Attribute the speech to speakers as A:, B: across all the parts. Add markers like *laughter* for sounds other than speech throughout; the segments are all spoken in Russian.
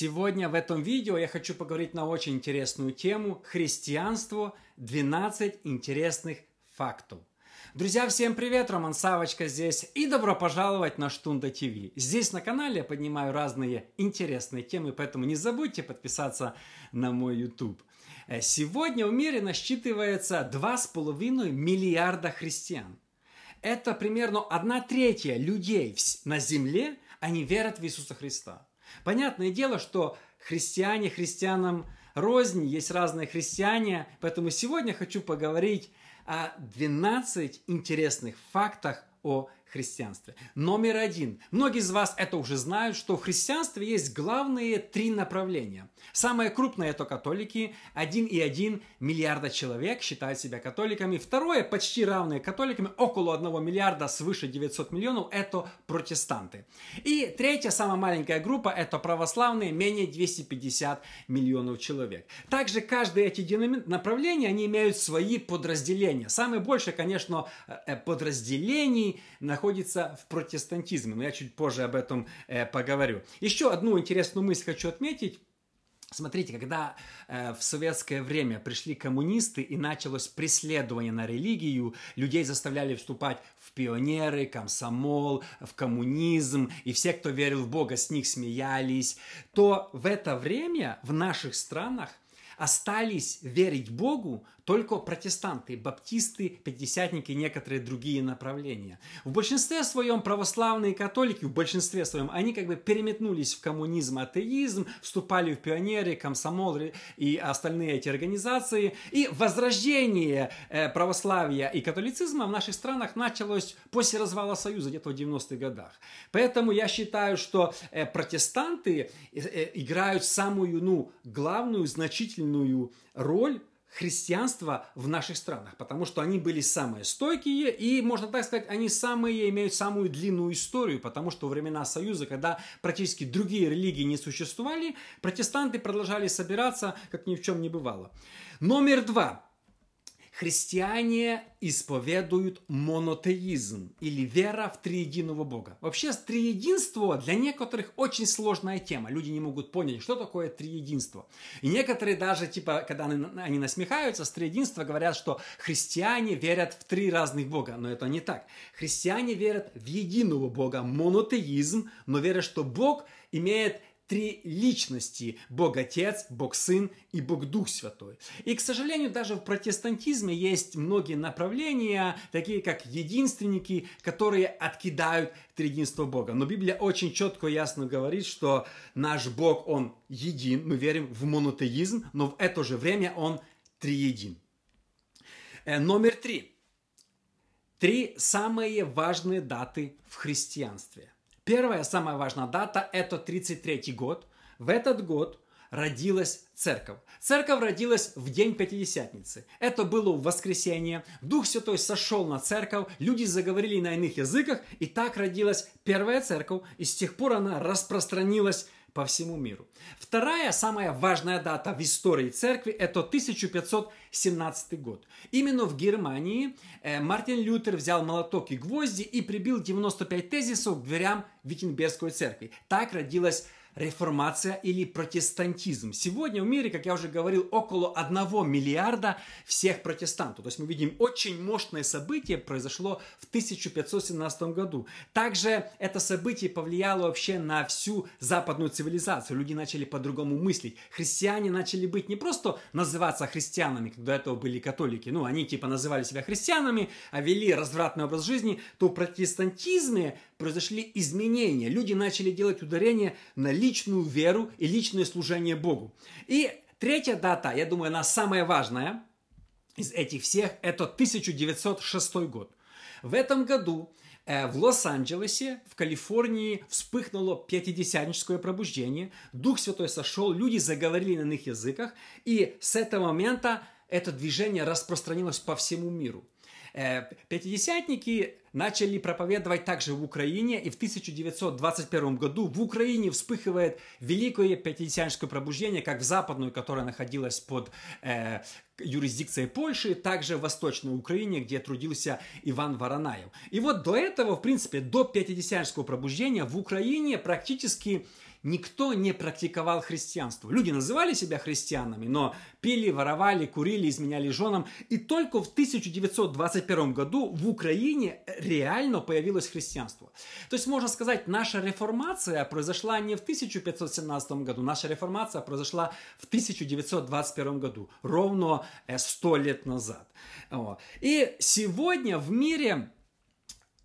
A: Сегодня в этом видео я хочу поговорить на очень интересную тему «Христианство. 12 интересных фактов». Друзья, всем привет! Роман Савочка здесь и добро пожаловать на Штунда ТВ. Здесь на канале я поднимаю разные интересные темы, поэтому не забудьте подписаться на мой YouTube. Э, сегодня в мире насчитывается 2,5 миллиарда христиан. Это примерно одна третья людей на земле, они верят в Иисуса Христа. Понятное дело, что христиане христианам рознь, есть разные христиане, поэтому сегодня хочу поговорить о 12 интересных фактах о христианстве. Номер один. Многие из вас это уже знают, что в христианстве есть главные три направления. Самое крупное это католики, 1,1 миллиарда человек считают себя католиками. Второе, почти равные католиками, около 1 миллиарда, свыше 900 миллионов, это протестанты. И третья, самая маленькая группа, это православные, менее 250 миллионов человек. Также каждые эти направления, они имеют свои подразделения. Самое большее, конечно, э, подразделений на находится в протестантизме, но я чуть позже об этом э, поговорю. Еще одну интересную мысль хочу отметить. Смотрите, когда э, в советское время пришли коммунисты и началось преследование на религию, людей заставляли вступать в пионеры, комсомол, в коммунизм, и все, кто верил в Бога, с них смеялись, то в это время в наших странах остались верить Богу только протестанты, баптисты, пятидесятники и некоторые другие направления. В большинстве своем православные католики, в большинстве своем, они как бы переметнулись в коммунизм, атеизм, вступали в пионеры, комсомол и остальные эти организации. И возрождение э, православия и католицизма в наших странах началось после развала Союза, где-то в 90-х годах. Поэтому я считаю, что э, протестанты э, играют самую ну, главную, значительную роль христианства в наших странах, потому что они были самые стойкие и, можно так сказать, они самые имеют самую длинную историю, потому что во времена Союза, когда практически другие религии не существовали, протестанты продолжали собираться, как ни в чем не бывало. Номер два христиане исповедуют монотеизм или вера в триединого Бога. Вообще, триединство для некоторых очень сложная тема. Люди не могут понять, что такое триединство. И некоторые даже, типа, когда они насмехаются с триединства, говорят, что христиане верят в три разных Бога. Но это не так. Христиане верят в единого Бога, монотеизм, но верят, что Бог имеет три личности – Бог Отец, Бог Сын и Бог Дух Святой. И, к сожалению, даже в протестантизме есть многие направления, такие как единственники, которые откидают триединство Бога. Но Библия очень четко и ясно говорит, что наш Бог, Он един, мы верим в монотеизм, но в это же время Он триедин. Э, номер три. Три самые важные даты в христианстве – Первая, самая важная дата – это 33 год. В этот год родилась церковь. Церковь родилась в день Пятидесятницы. Это было в воскресенье. Дух Святой сошел на церковь, люди заговорили на иных языках, и так родилась первая церковь, и с тех пор она распространилась по всему миру. Вторая, самая важная дата в истории церкви – это 1517 год. Именно в Германии э, Мартин Лютер взял молоток и гвозди и прибил 95 тезисов к дверям Виттенбергской церкви. Так родилась реформация или протестантизм. Сегодня в мире, как я уже говорил, около 1 миллиарда всех протестантов. То есть мы видим очень мощное событие произошло в 1517 году. Также это событие повлияло вообще на всю западную цивилизацию. Люди начали по-другому мыслить. Христиане начали быть не просто называться христианами, когда этого были католики, ну они типа называли себя христианами, а вели развратный образ жизни, то в протестантизме произошли изменения. Люди начали делать ударение на личную веру и личное служение Богу. И третья дата, я думаю, она самая важная из этих всех, это 1906 год. В этом году э, в Лос-Анджелесе, в Калифорнии вспыхнуло пятидесятническое пробуждение, Дух Святой сошел, люди заговорили на иных языках, и с этого момента это движение распространилось по всему миру. Э, пятидесятники начали проповедовать также в Украине, и в 1921 году в Украине вспыхивает великое пятидесятническое пробуждение, как в западную, которая находилась под э, юрисдикцией Польши, также в Восточной Украине, где трудился Иван Воронаев. И вот до этого, в принципе, до пятидесятнического пробуждения в Украине практически никто не практиковал христианство. Люди называли себя христианами, но пили, воровали, курили, изменяли женам. И только в 1921 году в Украине реально появилось христианство. То есть, можно сказать, наша реформация произошла не в 1517 году, наша реформация произошла в 1921 году, ровно 100 лет назад. И сегодня в мире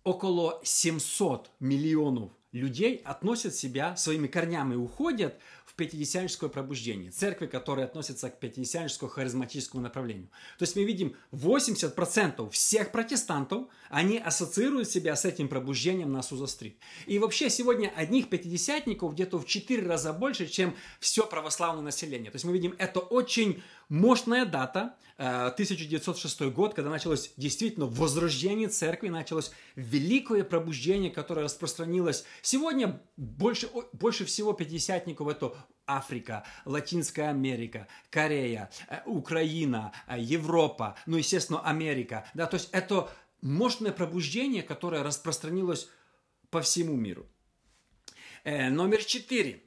A: около 700 миллионов людей относят себя своими корнями, уходят в пятидесятническое пробуждение, церкви, которые относятся к пятидесятническому харизматическому направлению. То есть мы видим 80% всех протестантов, они ассоциируют себя с этим пробуждением на Суза-стрит. И вообще сегодня одних пятидесятников где-то в 4 раза больше, чем все православное население. То есть мы видим, это очень мощная дата, 1906 э, год, когда началось действительно возрождение церкви, началось великое пробуждение, которое распространилось. Сегодня больше, больше всего пятидесятников это Африка, Латинская Америка, Корея, э, Украина, э, Европа, ну, естественно, Америка. Да, то есть это мощное пробуждение, которое распространилось по всему миру. Номер четыре.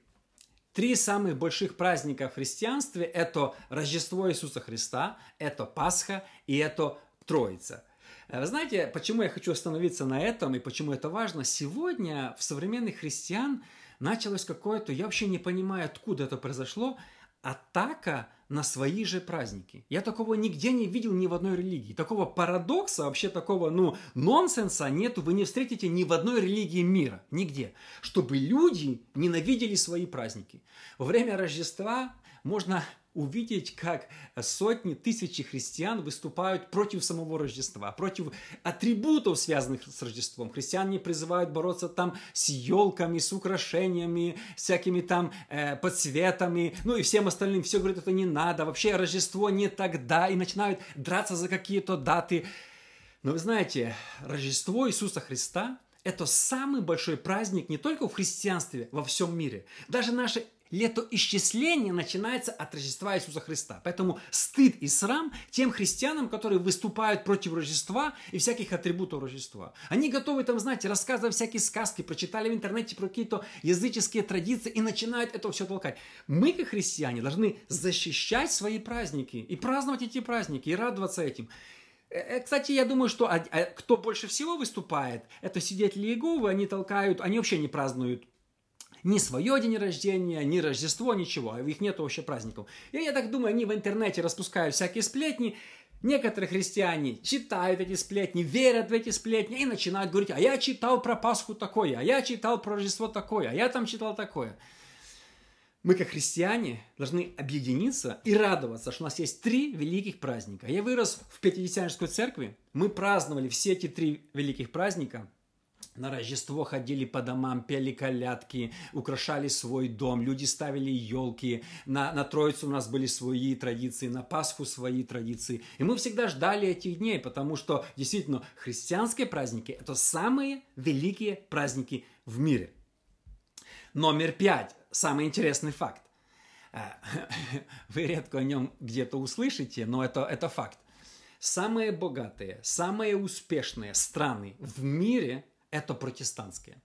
A: Три самых больших праздника в христианстве – это Рождество Иисуса Христа, это Пасха и это Троица. Вы знаете, почему я хочу остановиться на этом и почему это важно? Сегодня в современных христиан началось какое-то, я вообще не понимаю, откуда это произошло, атака на свои же праздники. Я такого нигде не видел ни в одной религии. Такого парадокса, вообще такого, ну, нонсенса нету, вы не встретите ни в одной религии мира, нигде. Чтобы люди ненавидели свои праздники. Во время Рождества можно увидеть, как сотни, тысячи христиан выступают против самого Рождества, против атрибутов, связанных с Рождеством. Христиане призывают бороться там с елками, с украшениями, всякими там э, подсветами, ну и всем остальным. Все говорят, это не надо, вообще Рождество не тогда, и начинают драться за какие-то даты. Но вы знаете, Рождество Иисуса Христа – это самый большой праздник не только в христианстве, во всем мире. Даже наши летоисчисление начинается от Рождества Иисуса Христа. Поэтому стыд и срам тем христианам, которые выступают против Рождества и всяких атрибутов Рождества. Они готовы там, знаете, рассказывать всякие сказки, прочитали в интернете про какие-то языческие традиции и начинают это все толкать. Мы, как христиане, должны защищать свои праздники и праздновать эти праздники и радоваться этим. Э, э, кстати, я думаю, что кто больше всего выступает, это свидетели Иеговы, они толкают, они вообще не празднуют ни свое день рождения, ни Рождество, ничего. А их нет вообще праздников. И я так думаю, они в интернете распускают всякие сплетни. Некоторые христиане читают эти сплетни, верят в эти сплетни и начинают говорить, а я читал про Пасху такое, а я читал про Рождество такое, а я там читал такое. Мы, как христиане, должны объединиться и радоваться, что у нас есть три великих праздника. Я вырос в Пятидесятнической церкви, мы праздновали все эти три великих праздника – на Рождество ходили по домам, пели колядки, украшали свой дом, люди ставили елки. На, на Троицу у нас были свои традиции, на Пасху свои традиции. И мы всегда ждали этих дней, потому что действительно христианские праздники – это самые великие праздники в мире. Номер пять. Самый интересный факт. Э, *laughs* вы редко о нем где-то услышите, но это, это факт. Самые богатые, самые успешные страны в мире – это протестантские.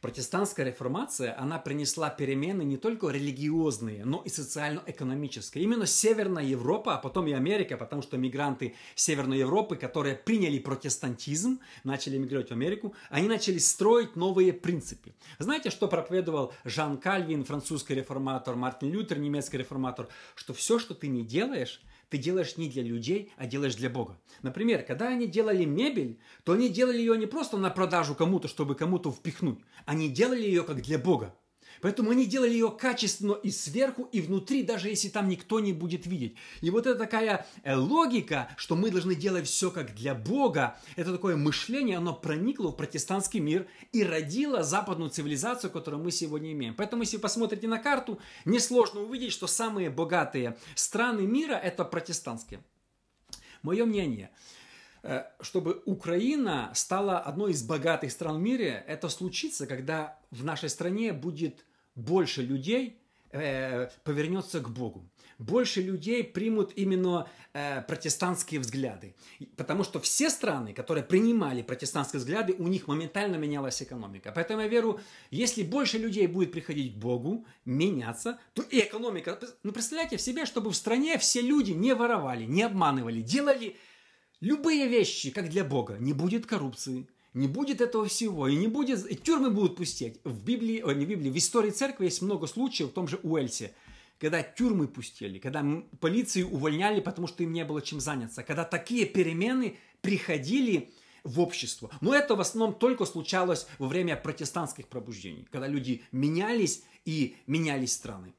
A: Протестантская реформация, она принесла перемены не только религиозные, но и социально-экономические. Именно Северная Европа, а потом и Америка, потому что мигранты Северной Европы, которые приняли протестантизм, начали мигрировать в Америку, они начали строить новые принципы. Знаете, что проповедовал Жан Кальвин, французский реформатор, Мартин Лютер, немецкий реформатор? Что все, что ты не делаешь, ты делаешь не для людей, а делаешь для Бога. Например, когда они делали мебель, то они делали ее не просто на продажу кому-то, чтобы кому-то впихнуть. Они делали ее как для Бога. Поэтому они делали ее качественно и сверху, и внутри, даже если там никто не будет видеть. И вот это такая э, логика, что мы должны делать все как для Бога, это такое мышление, оно проникло в протестантский мир и родило западную цивилизацию, которую мы сегодня имеем. Поэтому, если вы посмотрите на карту, несложно увидеть, что самые богатые страны мира – это протестантские. Мое мнение – чтобы Украина стала одной из богатых стран в мире, это случится, когда в нашей стране будет больше людей, э, повернется к Богу. больше людей примут именно э, протестантские взгляды. Потому что все страны, которые принимали протестантские взгляды, у них моментально менялась экономика. Поэтому я верю, если больше людей будет приходить к Богу, меняться, то и экономика... Ну, представляете в себе, чтобы в стране все люди не воровали, не обманывали, делали любые вещи, как для Бога. Не будет коррупции, не будет этого всего, и не будет, и тюрьмы будут пустеть. В Библии, о, не в Библии, в истории церкви есть много случаев, в том же Уэльсе, когда тюрьмы пустили, когда полицию увольняли, потому что им не было чем заняться, когда такие перемены приходили в общество. Но это в основном только случалось во время протестантских пробуждений, когда люди менялись и менялись страны.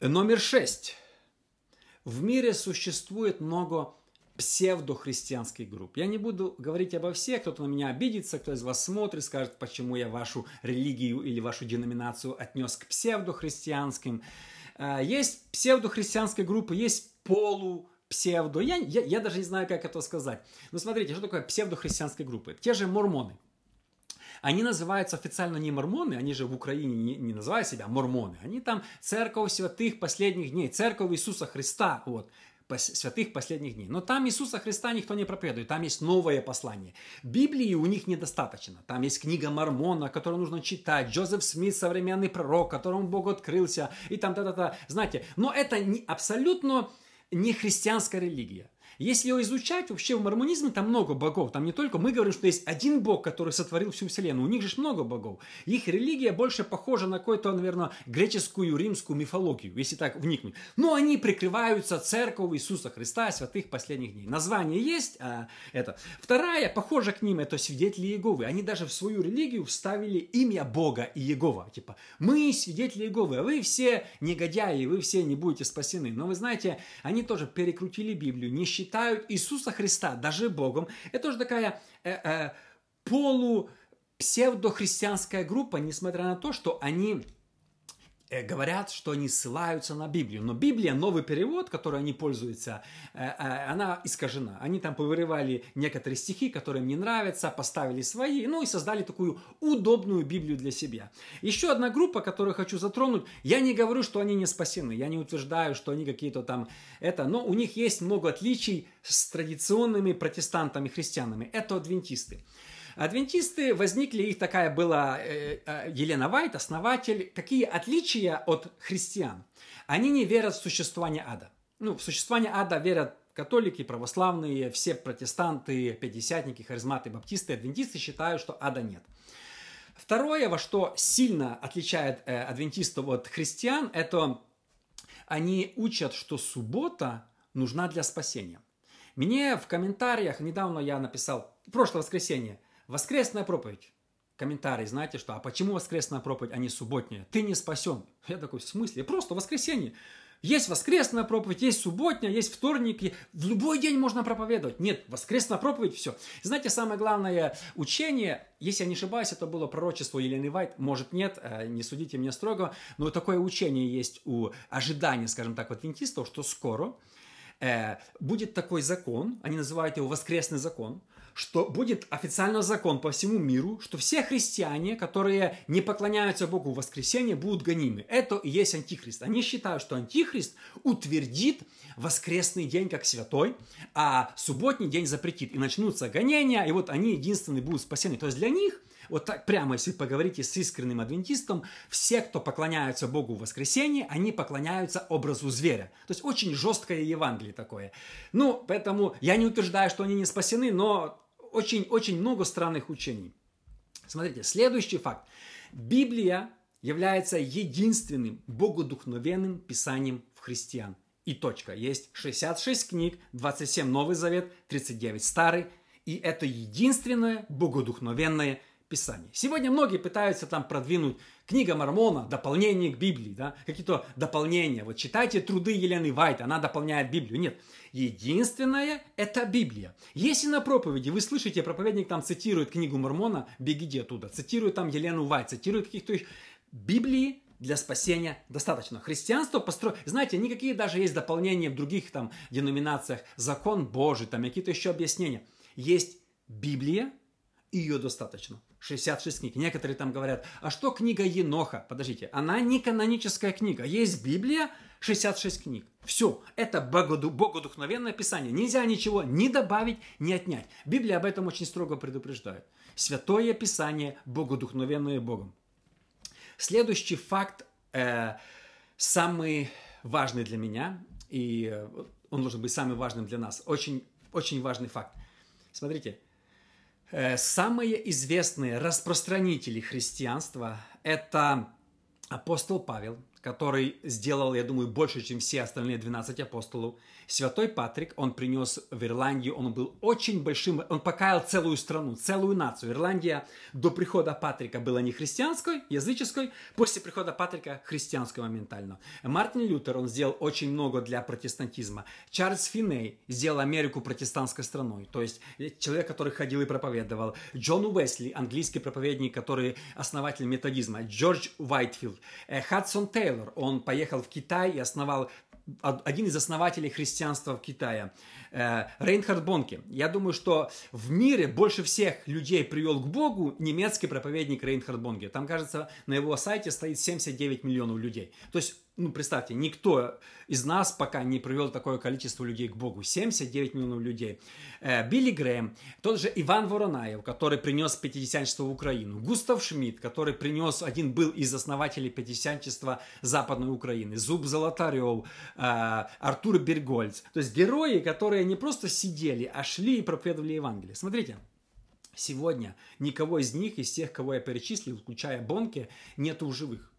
A: Номер шесть. В мире существует много псевдохристианских групп. Я не буду говорить обо всех, кто-то на меня обидится, кто из вас смотрит, скажет, почему я вашу религию или вашу деноминацию отнес к псевдохристианским. А, есть псевдохристианские группы, есть полу псевдо. Я, я, я даже не знаю, как это сказать. Но смотрите, что такое псевдохристианские группы? Те же мормоны. Они называются официально не мормоны, они же в Украине не, не называют себя мормоны. Они там церковь святых последних дней, церковь Иисуса Христа. Вот святых последних дней. Но там Иисуса Христа никто не проповедует, там есть новое послание. Библии у них недостаточно. Там есть книга Мормона, которую нужно читать, Джозеф Смит, современный пророк, которому Бог открылся, и там та-та-та. Знаете, но это не, абсолютно не христианская религия. Если его изучать, вообще в мормонизме там много богов. Там не только мы говорим, что есть один бог, который сотворил всю вселенную. У них же много богов. Их религия больше похожа на какую-то, наверное, греческую, римскую мифологию, если так вникнуть. Но они прикрываются церковью Иисуса Христа, святых последних дней. Название есть, а это. Вторая, похожа к ним, это свидетели Иеговы. Они даже в свою религию вставили имя Бога и Иегова. Типа, мы свидетели Иеговы, а вы все негодяи, вы все не будете спасены. Но вы знаете, они тоже перекрутили Библию, не считали считают Иисуса Христа даже Богом. Это уже такая э, э, полу псевдохристианская группа, несмотря на то, что они говорят, что они ссылаются на Библию. Но Библия, новый перевод, который они пользуются, э, э, она искажена. Они там повырывали некоторые стихи, которые им не нравятся, поставили свои, ну и создали такую удобную Библию для себя. Еще одна группа, которую хочу затронуть, я не говорю, что они не спасены, я не утверждаю, что они какие-то там это, но у них есть много отличий с традиционными протестантами, христианами. Это адвентисты. Адвентисты возникли, их такая была э, э, Елена Вайт, основатель. Какие отличия от христиан? Они не верят в существование ада. Ну, в существование ада верят католики, православные, все протестанты, пятидесятники, харизматы, баптисты, адвентисты считают, что ада нет. Второе, во что сильно отличает э, адвентистов от христиан, это они учат, что суббота нужна для спасения. Мне в комментариях, недавно я написал, прошлое воскресенье, Воскресная проповедь. Комментарий, знаете что, а почему воскресная проповедь, а не субботняя? Ты не спасен. Я такой, в смысле? Просто воскресенье. Есть воскресная проповедь, есть субботняя, есть вторник. В любой день можно проповедовать. Нет, воскресная проповедь, все. Знаете, самое главное учение, если я не ошибаюсь, это было пророчество Елены Вайт, может нет, э, не судите меня строго, но такое учение есть у ожидания, скажем так, адвентистов, что скоро будет такой закон, они называют его воскресный закон, что будет официально закон по всему миру, что все христиане, которые не поклоняются Богу в воскресенье, будут гонимы. Это и есть антихрист. Они считают, что антихрист утвердит воскресный день как святой, а субботний день запретит. И начнутся гонения, и вот они единственные будут спасены. То есть для них вот так прямо, если поговорите с искренним адвентистом, все, кто поклоняются Богу в воскресенье, они поклоняются образу зверя. То есть очень жесткое Евангелие такое. Ну, поэтому я не утверждаю, что они не спасены, но очень-очень много странных учений. Смотрите, следующий факт. Библия является единственным богодухновенным писанием в христиан. И точка. Есть 66 книг, 27 Новый Завет, 39 Старый. И это единственное богодухновенное Писание. Сегодня многие пытаются там продвинуть книга Мормона, дополнение к Библии, да, какие-то дополнения. Вот читайте труды Елены Вайт, она дополняет Библию. Нет, единственное – это Библия. Если на проповеди вы слышите, проповедник там цитирует книгу Мормона, бегите оттуда, цитирует там Елену Вайт, цитирует каких-то. Библии для спасения достаточно. Христианство построено... Знаете, никакие даже есть дополнения в других там деноминациях. Закон Божий, там какие-то еще объяснения. Есть Библия, ее достаточно. 66 книг. Некоторые там говорят, а что книга Еноха? Подождите, она не каноническая книга. Есть Библия, 66 книг. Все, это богодухновенное писание. Нельзя ничего ни добавить, ни отнять. Библия об этом очень строго предупреждает. Святое Писание, богодухновенное Богом. Следующий факт, э, самый важный для меня, и э, он должен быть самым важным для нас. Очень, очень важный факт. Смотрите, самые известные распространители христианства – это апостол Павел, который сделал, я думаю, больше, чем все остальные 12 апостолов. Святой Патрик, он принес в Ирландию, он был очень большим, он покаял целую страну, целую нацию. Ирландия до прихода Патрика была не христианской, языческой, после прихода Патрика христианской моментально. Мартин Лютер, он сделал очень много для протестантизма. Чарльз Финей сделал Америку протестантской страной, то есть человек, который ходил и проповедовал. Джон Уэсли, английский проповедник, который основатель методизма. Джордж Уайтфилд. Э, Хадсон Тейлор, он поехал в Китай и основал один из основателей христианства в Китае, э, Рейнхард Бонке. Я думаю, что в мире больше всех людей привел к Богу немецкий проповедник Рейнхард Бонке. Там, кажется, на его сайте стоит 79 миллионов людей. То есть ну, представьте, никто из нас пока не привел такое количество людей к Богу. 79 миллионов людей. Э, Билли Грэм, тот же Иван Воронаев, который принес пятидесятничество в Украину. Густав Шмидт, который принес, один был из основателей пятидесятничества Западной Украины. Зуб Золотарев, э, Артур Бергольц. То есть герои, которые не просто сидели, а шли и проповедовали Евангелие. Смотрите, сегодня никого из них, из тех, кого я перечислил, включая Бонке, нету в живых.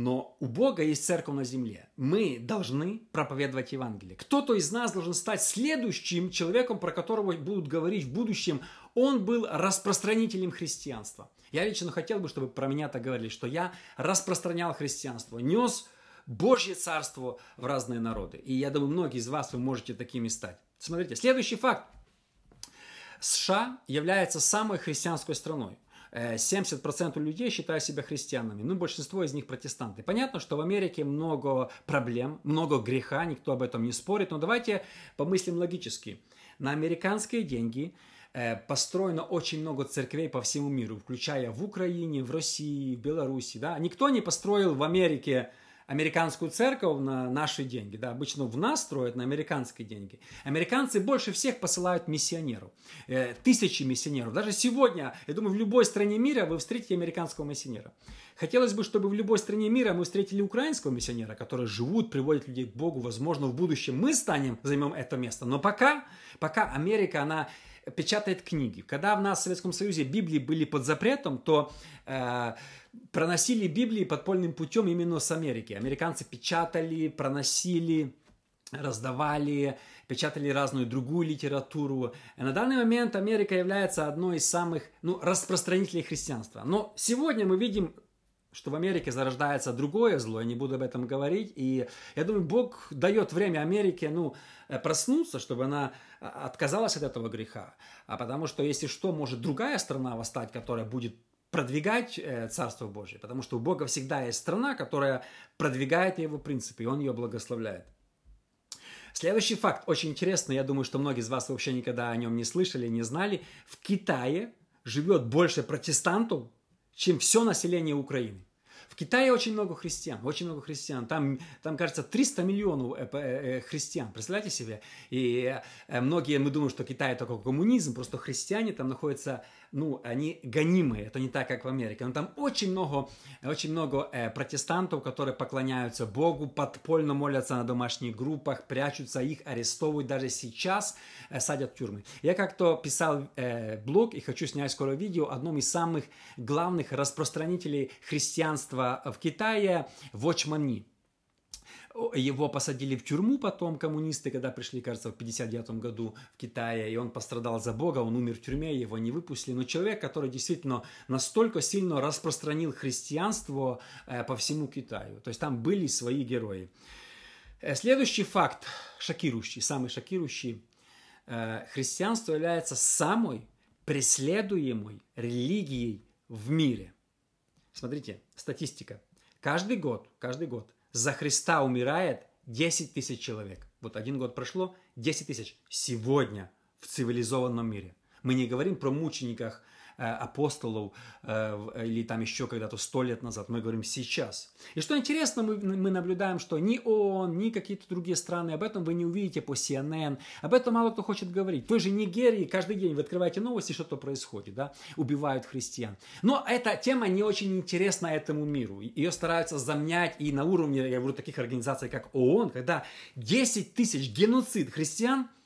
A: Но у Бога есть церковь на земле. Мы должны проповедовать Евангелие. Кто-то из нас должен стать следующим человеком, про которого будут говорить в будущем. Он был распространителем христианства. Я лично хотел бы, чтобы про меня так говорили, что я распространял христианство, нес Божье царство в разные народы. И я думаю, многие из вас вы можете такими стать. Смотрите, следующий факт. США является самой христианской страной. 70% э, людей считают себя христианами, ну, большинство из них протестанты. Понятно, что в Америке много проблем, много греха, никто об этом не спорит, но давайте помыслим логически. На американские деньги э, построено очень много церквей по всему миру, включая в Украине, в России, в Беларуси. Да? Никто не построил в Америке американскую церковь на наши деньги. Да, обычно в нас строят на американские деньги. Американцы больше всех посылают миссионеров. Э, тысячи миссионеров. Даже сегодня, я думаю, в любой стране мира вы встретите американского миссионера. Хотелось бы, чтобы в любой стране мира мы встретили украинского миссионера, которые живут, приводят людей к Богу. Возможно, в будущем мы станем, займем это место. Но пока, пока Америка, она печатает книги. Когда в нас в Советском Союзе Библии были под запретом, то э, проносили Библии подпольным путем именно с Америки. Американцы печатали, проносили, раздавали, печатали разную другую литературу. И на данный момент Америка является одной из самых ну, распространителей христианства. Но сегодня мы видим что в Америке зарождается другое зло, я не буду об этом говорить. И я думаю, Бог дает время Америке ну, э, проснуться, чтобы она а, отказалась от этого греха. А потому что, если что, может другая страна восстать, которая будет продвигать э, Царство Божье, потому что у Бога всегда есть страна, которая продвигает его принципы, и Он ее благословляет. Следующий факт, очень интересный, я думаю, что многие из вас вообще никогда о нем не слышали, не знали. В Китае живет больше протестантов, чем все население Украины. В Китае очень много христиан, очень много христиан. Там, там кажется, 300 миллионов э, э, христиан. Представляете себе? И многие, мы думаем, что Китай только коммунизм, просто христиане там находятся ну, они гонимые, это не так, как в Америке. Но там очень много, очень много э, протестантов, которые поклоняются Богу, подпольно молятся на домашних группах, прячутся, их арестовывают, даже сейчас э, садят в тюрьмы. Я как-то писал э, блог и хочу снять скоро видео, одном из самых главных распространителей христианства в Китае, Watchman. Его посадили в тюрьму потом коммунисты, когда пришли, кажется, в 59 году в Китае, и он пострадал за Бога, он умер в тюрьме, его не выпустили. Но человек, который действительно настолько сильно распространил христианство э, по всему Китаю. То есть там были свои герои. Э, следующий факт, шокирующий, самый шокирующий. Э, христианство является самой преследуемой религией в мире. Смотрите, статистика. Каждый год, каждый год за Христа умирает 10 тысяч человек. Вот один год прошло, 10 тысяч сегодня в цивилизованном мире. Мы не говорим про мучениках апостолов или там еще когда-то сто лет назад. Мы говорим сейчас. И что интересно, мы, мы наблюдаем, что ни ООН, ни какие-то другие страны, об этом вы не увидите по CNN, об этом мало кто хочет говорить. В той же Нигерии каждый день вы открываете новости, что-то происходит, да, убивают христиан. Но эта тема не очень интересна этому миру. Ее стараются замнять и на уровне, я говорю, таких организаций, как ООН, когда 10 тысяч геноцид христиан –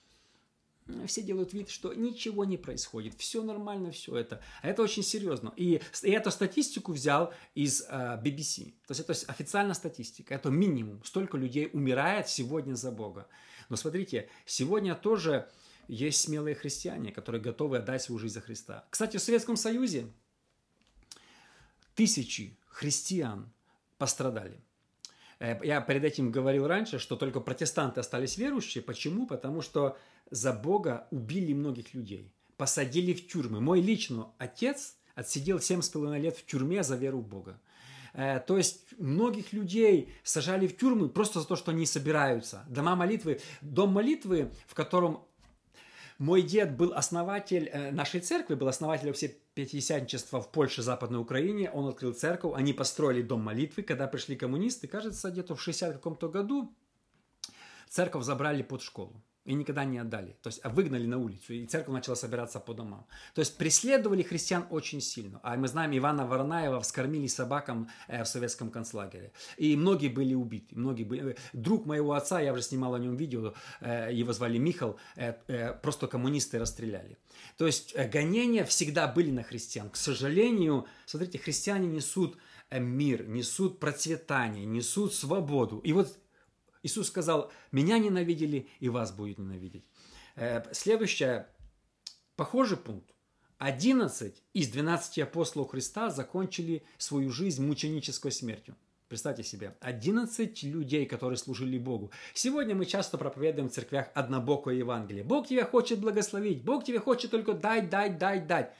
A: все делают вид, что ничего не происходит, все нормально, все это. А это очень серьезно. И, и эту статистику взял из э, BBC. То есть это официальная статистика, это минимум. Столько людей умирает сегодня за Бога. Но смотрите, сегодня тоже есть смелые христиане, которые готовы отдать свою жизнь за Христа. Кстати, в Советском Союзе тысячи христиан пострадали. Э, я перед этим говорил раньше, что только протестанты остались верующие. Почему? Потому что за Бога убили многих людей, посадили в тюрьмы. Мой лично отец отсидел 7,5 лет в тюрьме за веру в Бога. Э, то есть многих людей сажали в тюрьмы просто за то, что они собираются. Дома молитвы, дом молитвы, в котором мой дед был основатель э, нашей церкви, был основателем все пятидесятничества в Польше, Западной Украине. Он открыл церковь, они построили дом молитвы. Когда пришли коммунисты, кажется, где-то в 60 каком-то году церковь забрали под школу и никогда не отдали. То есть а выгнали на улицу, и церковь начала собираться по домам. То есть преследовали христиан очень сильно. А мы знаем, Ивана Воронаева вскормили собакам э, в советском концлагере. И многие были убиты. Многие были... Э, друг моего отца, я уже снимал о нем видео, э, его звали Михал, просто коммунисты расстреляли. То есть гонения всегда были на христиан. К сожалению, смотрите, христиане несут мир, несут процветание, несут свободу. И вот Иисус сказал, меня ненавидели и вас будет ненавидеть. Э, следующий похожий пункт. 11 из 12 апостолов Христа закончили свою жизнь мученической смертью. Представьте себе, 11 людей, которые служили Богу. Сегодня мы часто проповедуем в церквях однобокое Евангелие. Бог тебя хочет благословить, Бог тебе хочет только дать, дать, дать, дать.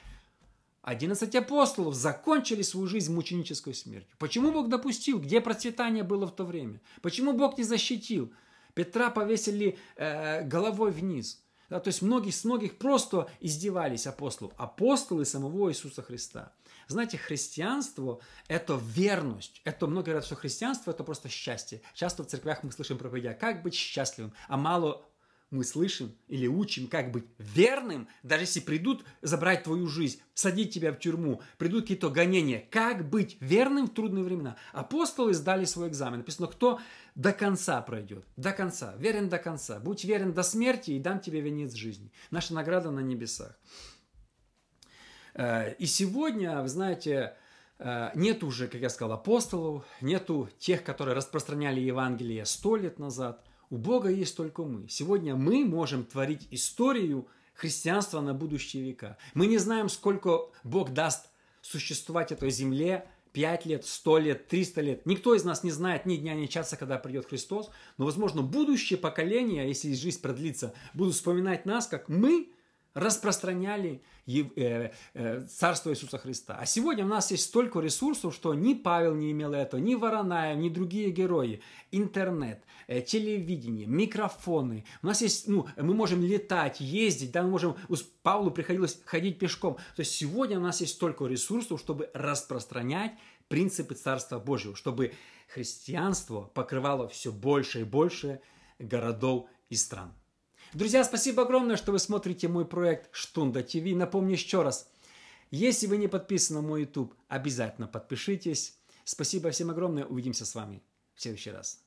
A: 11 апостолов закончили свою жизнь мученической смертью. Почему Бог допустил? Где процветание было в то время? Почему Бог не защитил? Петра повесили э, головой вниз. Да, то есть многие, с многих просто издевались апостолов. Апостолы самого Иисуса Христа. Знаете, христианство – это верность. Это многие говорят, что христианство – это просто счастье. Часто в церквях мы слышим проповедя, как быть счастливым, а мало мы слышим или учим, как быть верным, даже если придут забрать твою жизнь, садить тебя в тюрьму, придут какие-то гонения, как быть верным в трудные времена. Апостолы сдали свой экзамен. Написано, кто до конца пройдет, до конца, верен до конца. Будь верен до смерти и дам тебе венец жизни. Наша награда на небесах. Э, и сегодня, вы знаете, э, нет уже, как я сказал, апостолов, нету тех, которые распространяли Евангелие сто лет назад – у Бога есть только мы. Сегодня мы можем творить историю христианства на будущие века. Мы не знаем, сколько Бог даст существовать этой земле, 5 лет, 100 лет, 300 лет. Никто из нас не знает ни дня, ни часа, когда придет Христос. Но, возможно, будущее поколение, если жизнь продлится, будут вспоминать нас, как мы распространяли э, э, Царство Иисуса Христа. А сегодня у нас есть столько ресурсов, что ни Павел не имел этого, ни Воронаев, ни другие герои. Интернет, э, телевидение, микрофоны. У нас есть, ну, мы можем летать, ездить, да, мы можем, Павлу приходилось ходить пешком. То есть сегодня у нас есть столько ресурсов, чтобы распространять принципы Царства Божьего, чтобы христианство покрывало все больше и больше городов и стран. Друзья, спасибо огромное, что вы смотрите мой проект Штунда ТВ. Напомню еще раз, если вы не подписаны на мой YouTube, обязательно подпишитесь. Спасибо всем огромное. Увидимся с вами в следующий раз.